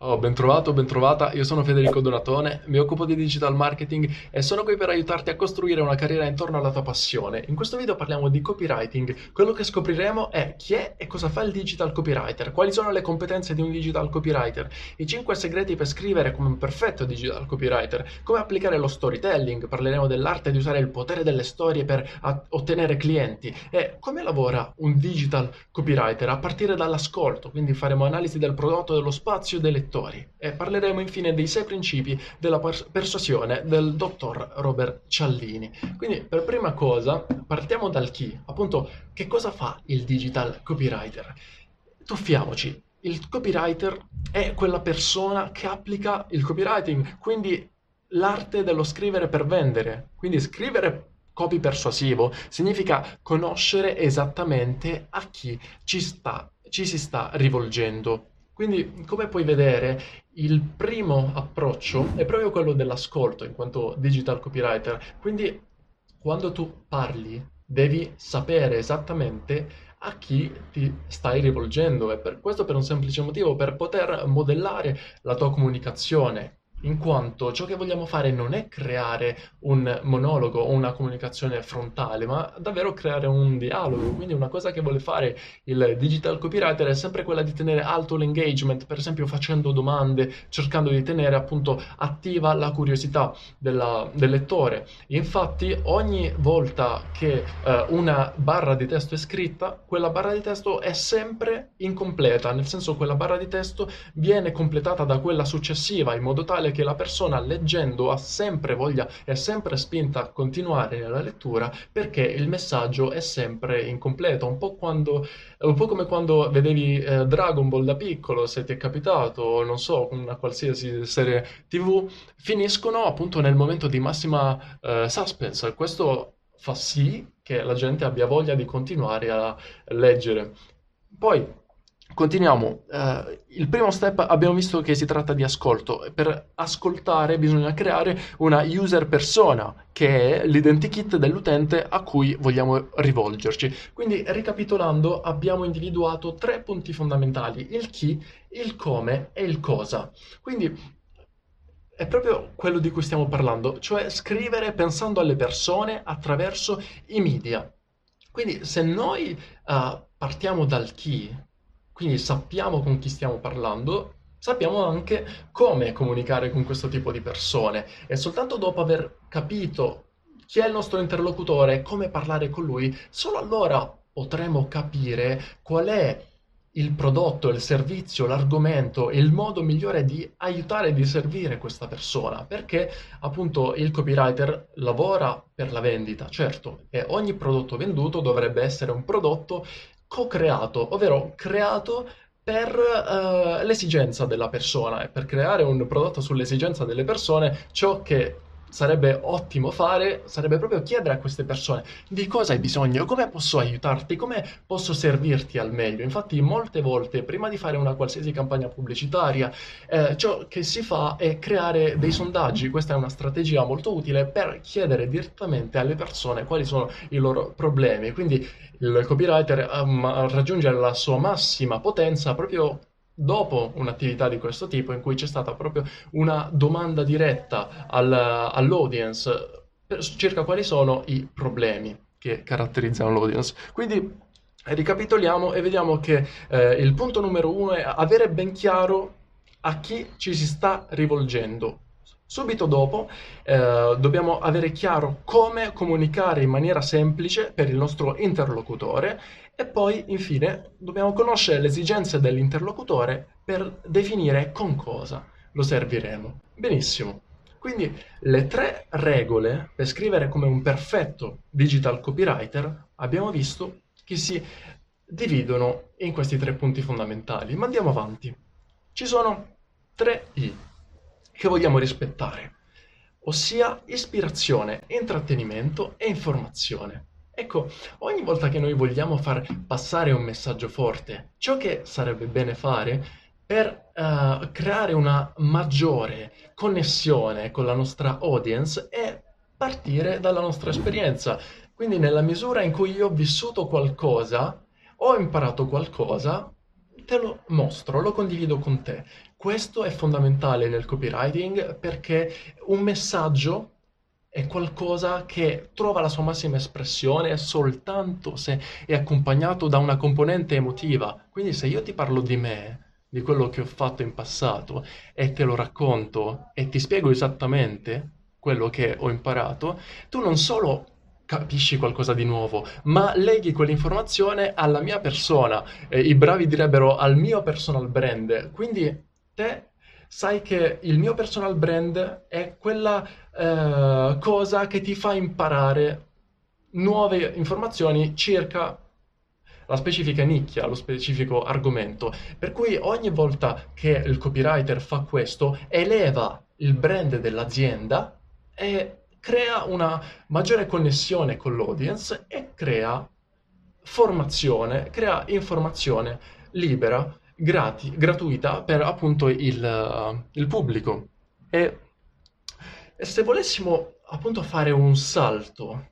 Oh, ben trovato, ben trovata, io sono Federico Donatone, mi occupo di digital marketing e sono qui per aiutarti a costruire una carriera intorno alla tua passione. In questo video parliamo di copywriting, quello che scopriremo è chi è e cosa fa il digital copywriter, quali sono le competenze di un digital copywriter, i 5 segreti per scrivere come un perfetto digital copywriter, come applicare lo storytelling, parleremo dell'arte di usare il potere delle storie per ottenere clienti e come lavora un digital copywriter a partire dall'ascolto, quindi faremo analisi del prodotto, dello spazio, delle lettori e parleremo infine dei sei principi della persuasione del dottor Robert Cialdini. Quindi per prima cosa partiamo dal chi, appunto che cosa fa il digital copywriter. Tuffiamoci, il copywriter è quella persona che applica il copywriting, quindi l'arte dello scrivere per vendere, quindi scrivere copy persuasivo significa conoscere esattamente a chi ci, sta, ci si sta rivolgendo quindi, come puoi vedere, il primo approccio è proprio quello dell'ascolto in quanto digital copywriter. Quindi, quando tu parli, devi sapere esattamente a chi ti stai rivolgendo e per questo per un semplice motivo, per poter modellare la tua comunicazione in quanto ciò che vogliamo fare non è creare un monologo o una comunicazione frontale, ma davvero creare un dialogo. Quindi una cosa che vuole fare il digital copywriter è sempre quella di tenere alto l'engagement, per esempio facendo domande, cercando di tenere appunto attiva la curiosità della, del lettore. Infatti ogni volta che eh, una barra di testo è scritta, quella barra di testo è sempre incompleta, nel senso quella barra di testo viene completata da quella successiva in modo tale che la persona leggendo ha sempre voglia, è sempre spinta a continuare nella lettura perché il messaggio è sempre incompleto, un po', quando, un po come quando vedevi eh, Dragon Ball da piccolo, se ti è capitato, non so, una qualsiasi serie TV, finiscono appunto nel momento di massima eh, suspense. Questo fa sì che la gente abbia voglia di continuare a leggere. Poi Continuiamo. Uh, il primo step abbiamo visto che si tratta di ascolto. Per ascoltare bisogna creare una user persona, che è l'identikit dell'utente a cui vogliamo rivolgerci. Quindi, ricapitolando, abbiamo individuato tre punti fondamentali: il chi, il come e il cosa. Quindi è proprio quello di cui stiamo parlando, cioè scrivere pensando alle persone attraverso i media. Quindi se noi uh, partiamo dal chi, quindi sappiamo con chi stiamo parlando, sappiamo anche come comunicare con questo tipo di persone. E soltanto dopo aver capito chi è il nostro interlocutore come parlare con lui, solo allora potremo capire qual è il prodotto, il servizio, l'argomento e il modo migliore di aiutare e di servire questa persona, perché appunto il copywriter lavora per la vendita, certo, e ogni prodotto venduto dovrebbe essere un prodotto co-creato, ovvero creato per uh, l'esigenza della persona. E per creare un prodotto sull'esigenza delle persone, ciò che sarebbe ottimo fare sarebbe proprio chiedere a queste persone di cosa hai bisogno, come posso aiutarti, come posso servirti al meglio. Infatti molte volte prima di fare una qualsiasi campagna pubblicitaria eh, ciò che si fa è creare dei sondaggi, questa è una strategia molto utile per chiedere direttamente alle persone quali sono i loro problemi. Quindi il copywriter um, raggiunge la sua massima potenza proprio dopo un'attività di questo tipo in cui c'è stata proprio una domanda diretta al, all'audience circa quali sono i problemi che caratterizzano l'audience. Quindi ricapitoliamo e vediamo che eh, il punto numero uno è avere ben chiaro a chi ci si sta rivolgendo. Subito dopo eh, dobbiamo avere chiaro come comunicare in maniera semplice per il nostro interlocutore e poi, infine, dobbiamo conoscere le esigenze dell'interlocutore per definire con cosa lo serviremo. Benissimo. Quindi le tre regole per scrivere come un perfetto digital copywriter abbiamo visto che si dividono in questi tre punti fondamentali. Ma andiamo avanti. Ci sono tre I che vogliamo rispettare, ossia ispirazione, intrattenimento e informazione. Ecco, ogni volta che noi vogliamo far passare un messaggio forte, ciò che sarebbe bene fare per uh, creare una maggiore connessione con la nostra audience è partire dalla nostra esperienza. Quindi nella misura in cui io ho vissuto qualcosa, ho imparato qualcosa, te lo mostro, lo condivido con te. questo è fondamentale nel copywriting perché un messaggio è qualcosa che trova la sua massima espressione soltanto se è accompagnato da una componente emotiva. Quindi se io ti parlo di me, di quello che ho fatto in passato e te lo racconto e ti spiego esattamente quello che ho imparato, tu non solo capisci qualcosa di nuovo, ma leghi quell'informazione alla mia persona, eh, i bravi direbbero al mio personal brand. Quindi te sai che il mio personal brand è quella eh, cosa che ti fa imparare nuove informazioni circa la specifica nicchia, lo specifico argomento. Per cui ogni volta che il copywriter fa questo, eleva il brand dell'azienda e crea una maggiore connessione con l'audience e crea formazione, crea informazione libera grati, gratuita per appunto il, uh, il pubblico. E, e se volessimo appunto fare un salto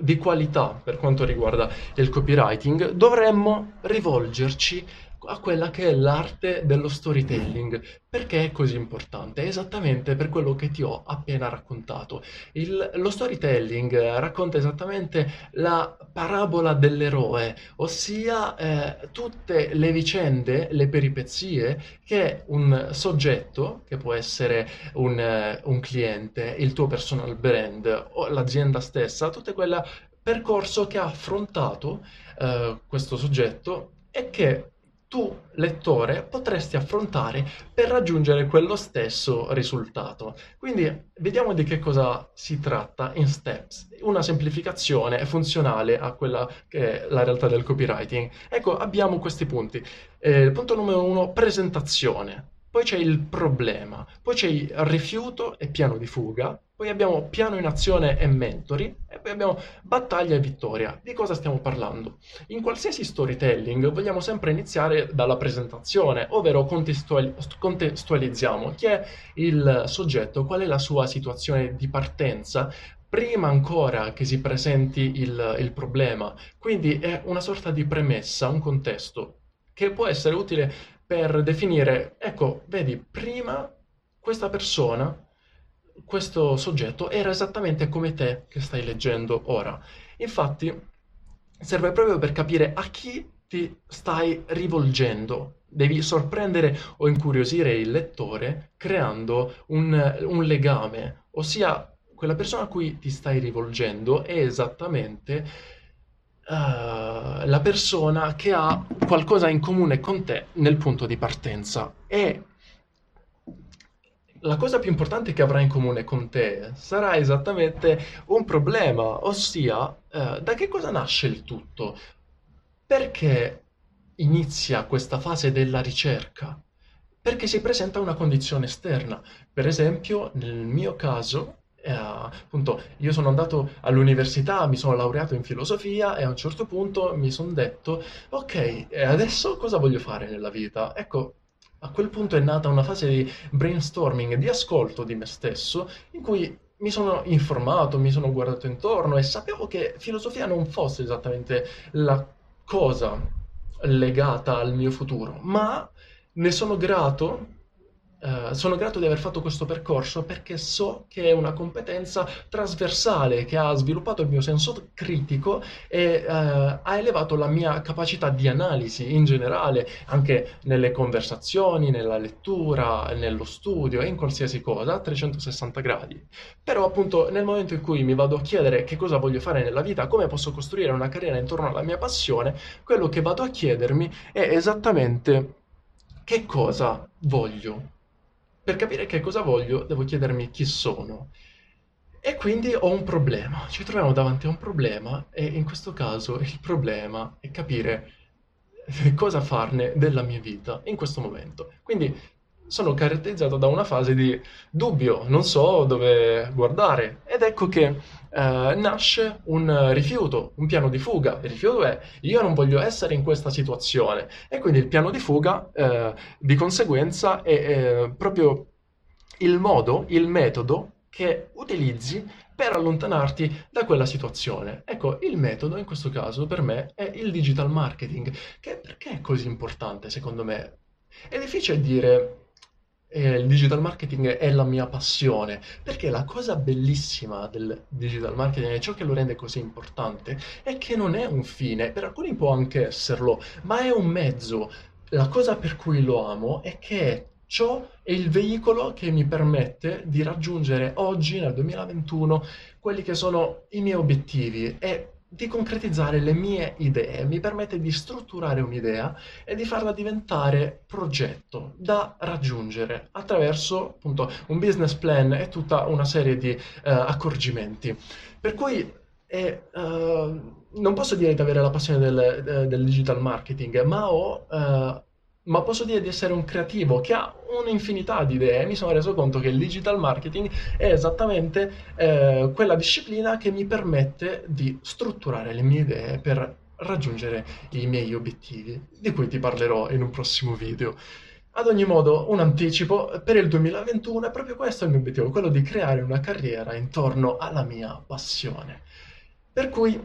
di qualità per quanto riguarda il copywriting, dovremmo rivolgerci a quella che è l'arte dello storytelling. Perché è così importante? Esattamente per quello che ti ho appena raccontato. Il, lo storytelling racconta esattamente la parabola dell'eroe, ossia eh, tutte le vicende, le peripezie che un soggetto, che può essere un, uh, un cliente, il tuo personal brand o l'azienda stessa, tutto quel percorso che ha affrontato uh, questo soggetto e che tu, lettore, potresti affrontare per raggiungere quello stesso risultato. Quindi vediamo di che cosa si tratta in steps. Una semplificazione funzionale a quella che è la realtà del copywriting. Ecco, abbiamo questi punti. Eh, punto numero uno, presentazione. Poi c'è il problema, poi c'è il rifiuto e piano di fuga, poi abbiamo piano in azione e mentori e poi abbiamo battaglia e vittoria. Di cosa stiamo parlando? In qualsiasi storytelling vogliamo sempre iniziare dalla presentazione, ovvero contestuali- contestualizziamo chi è il soggetto, qual è la sua situazione di partenza, prima ancora che si presenti il, il problema. Quindi è una sorta di premessa, un contesto che può essere utile per definire, ecco, vedi, prima questa persona questo soggetto era esattamente come te che stai leggendo ora. Infatti, serve proprio per capire a chi ti stai rivolgendo. Devi sorprendere o incuriosire il lettore creando un, un legame, ossia quella persona a cui ti stai rivolgendo è esattamente uh, la persona che ha qualcosa in comune con te nel punto di partenza. E la cosa più importante che avrà in comune con te sarà esattamente un problema, ossia eh, da che cosa nasce il tutto? Perché inizia questa fase della ricerca? Perché si presenta una condizione esterna. Per esempio, nel mio caso, eh, appunto, io sono andato all'università, mi sono laureato in filosofia e a un certo punto mi sono detto, ok, adesso cosa voglio fare nella vita? Ecco, a quel punto è nata una fase di brainstorming, di ascolto di me stesso, in cui mi sono informato, mi sono guardato intorno e sapevo che filosofia non fosse esattamente la cosa legata al mio futuro, ma ne sono grato Uh, sono grato di aver fatto questo percorso perché so che è una competenza trasversale che ha sviluppato il mio senso critico e uh, ha elevato la mia capacità di analisi in generale, anche nelle conversazioni, nella lettura, nello studio e in qualsiasi cosa, a 360 gradi. Però appunto nel momento in cui mi vado a chiedere che cosa voglio fare nella vita, come posso costruire una carriera intorno alla mia passione, quello che vado a chiedermi è esattamente che cosa voglio per capire che cosa voglio, devo chiedermi chi sono. E quindi ho un problema. Ci troviamo davanti a un problema e in questo caso il problema è capire cosa farne della mia vita in questo momento. Quindi sono caratterizzato da una fase di dubbio, non so dove guardare. Ed ecco che eh, nasce un rifiuto, un piano di fuga. Il rifiuto è io non voglio essere in questa situazione. E quindi il piano di fuga, eh, di conseguenza, è, è proprio il modo, il metodo che utilizzi per allontanarti da quella situazione. Ecco, il metodo in questo caso per me è il digital marketing, che perché è così importante secondo me? È difficile dire eh, il digital marketing è la mia passione, perché la cosa bellissima del digital marketing e ciò che lo rende così importante è che non è un fine, per alcuni può anche esserlo, ma è un mezzo. La cosa per cui lo amo è che ciò è il veicolo che mi permette di raggiungere oggi, nel 2021, quelli che sono i miei obiettivi e di concretizzare le mie idee, mi permette di strutturare un'idea e di farla diventare progetto da raggiungere attraverso appunto un business plan e tutta una serie di uh, accorgimenti. Per cui è, uh, non posso dire di avere la passione del, del digital marketing, ma ho uh, ma posso dire di essere un creativo che ha un'infinità di idee. Mi sono reso conto che il digital marketing è esattamente eh, quella disciplina che mi permette di strutturare le mie idee per raggiungere i miei obiettivi, di cui ti parlerò in un prossimo video. Ad ogni modo, un anticipo, per il 2021 è proprio questo il mio obiettivo, quello di creare una carriera intorno alla mia passione. Per cui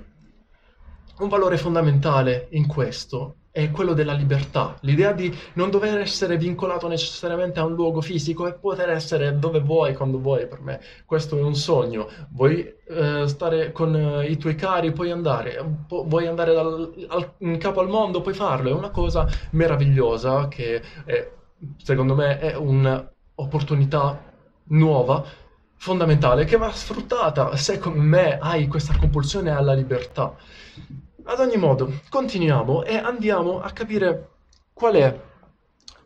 un valore fondamentale in questo è quello della libertà, l'idea di non dover essere vincolato necessariamente a un luogo fisico e poter essere dove vuoi, quando vuoi, per me questo è un sogno. Vuoi eh, stare con eh, i tuoi cari, puoi andare, pu- vuoi andare dal, al, in capo al mondo, puoi farlo, è una cosa meravigliosa che è, secondo me è un'opportunità nuova fondamentale che va sfruttata se come me hai questa compulsione alla libertà. Ad ogni modo, continuiamo e andiamo a capire qual è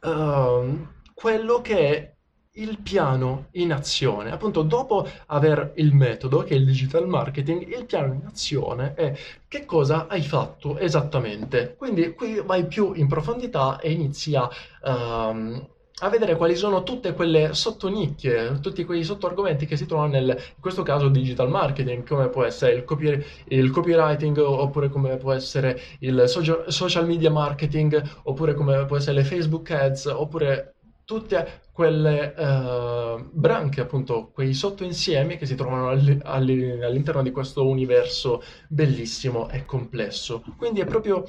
uh, quello che è il piano in azione. Appunto, dopo aver il metodo, che è il digital marketing, il piano in azione è che cosa hai fatto esattamente. Quindi qui vai più in profondità e inizi a... Uh, a vedere quali sono tutte quelle sottonicchie, tutti quei sottoargomenti che si trovano nel, in questo caso, digital marketing, come può essere il, copy, il copywriting, oppure come può essere il social, social, media marketing, oppure come può essere le Facebook ads, oppure tutte quelle uh, branche, appunto, quei sottoinsiemi che si trovano all'interno di questo universo bellissimo e complesso. Quindi è proprio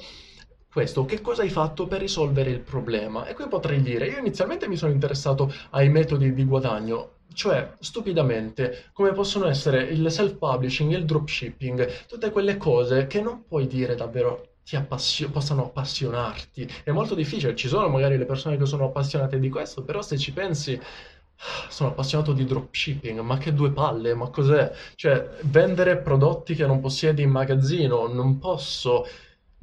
questo, che cosa hai fatto per risolvere il problema? E qui potrei dire, io inizialmente mi sono interessato ai metodi di guadagno, cioè stupidamente come possono essere il self-publishing, il dropshipping, tutte quelle cose che non puoi dire davvero ti appassio- possano appassionarti. È molto difficile, ci sono magari le persone che sono appassionate di questo, però se ci pensi sono appassionato di dropshipping, ma che due palle, ma cos'è? Cioè, vendere prodotti che non possiedi in magazzino, non posso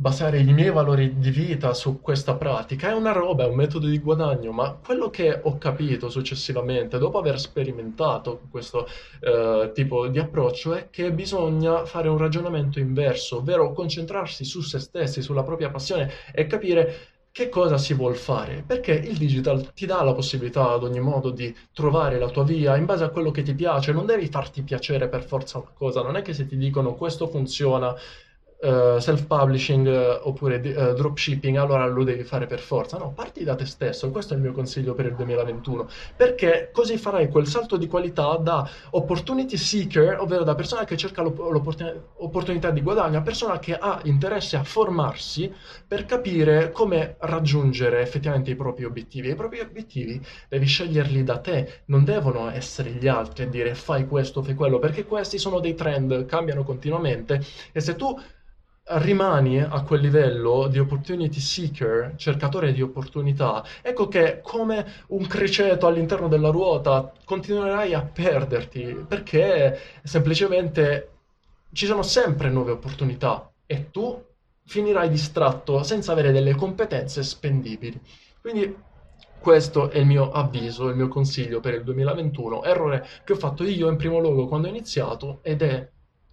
basare i miei valori di vita su questa pratica è una roba, è un metodo di guadagno, ma quello che ho capito successivamente, dopo aver sperimentato questo eh, tipo di approccio, è che bisogna fare un ragionamento inverso, ovvero concentrarsi su se stessi, sulla propria passione e capire che cosa si vuole fare, perché il digital ti dà la possibilità ad ogni modo di trovare la tua via in base a quello che ti piace, non devi farti piacere per forza una cosa, non è che se ti dicono questo funziona uh, self-publishing uh, oppure uh, dropshipping, allora lo devi fare per forza. No, parti da te stesso, questo è il mio consiglio per il 2021, perché così farai quel salto di qualità da opportunity seeker, ovvero da persona che cerca l'opportunità di guadagno, a persona che ha interesse a formarsi per capire come raggiungere effettivamente i propri obiettivi. E I propri obiettivi devi sceglierli da te, non devono essere gli altri a dire fai questo, fai quello, perché questi sono dei trend, cambiano continuamente e se tu rimani a quel livello di opportunity seeker, cercatore di opportunità, ecco che come un criceto all'interno della ruota continuerai a perderti perché semplicemente ci sono sempre nuove opportunità e tu finirai distratto senza avere delle competenze spendibili. Quindi questo è il mio avviso, il mio consiglio per il 2021, errore che ho fatto io in primo luogo quando ho iniziato ed è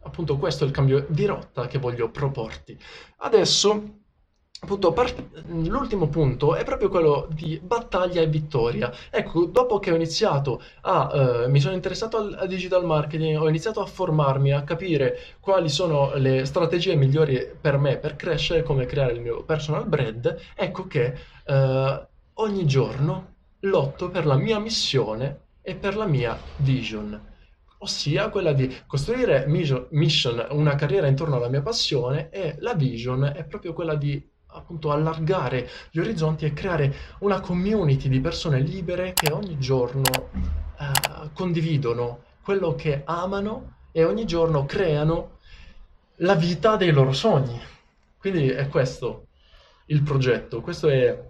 appunto questo è il cambio di rotta che voglio proporti. Adesso Appunto, part- l'ultimo punto è proprio quello di battaglia e vittoria. Ecco, dopo che ho iniziato a, eh, mi sono interessato al, al, digital marketing, ho iniziato a formarmi, a capire quali sono le strategie migliori per me per crescere, come creare il mio personal brand, ecco che eh, ogni giorno lotto per la mia missione e per la mia vision ossia quella di costruire mission, una carriera intorno alla mia passione e la vision è proprio quella di appunto allargare gli orizzonti e creare una community di persone libere che ogni giorno eh, condividono quello che amano e ogni giorno creano la vita dei loro sogni. Quindi è questo il progetto, questo è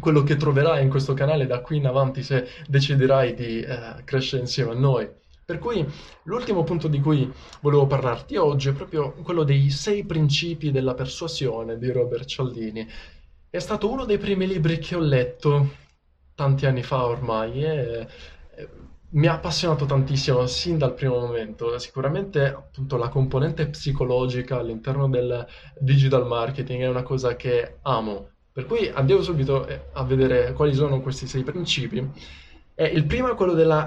quello che troverai in questo canale da qui in avanti se deciderai di eh, crescere insieme a noi. Per cui l'ultimo punto di cui volevo parlarti oggi è proprio quello dei sei principi della persuasione di Robert Cialdini. È stato uno dei primi libri che ho letto tanti anni fa ormai e mi ha appassionato tantissimo sin dal primo momento. Sicuramente appunto la componente psicologica all'interno del digital marketing è una cosa che amo. Per cui andiamo subito eh, a vedere quali sono questi sei principi. E il primo è quello della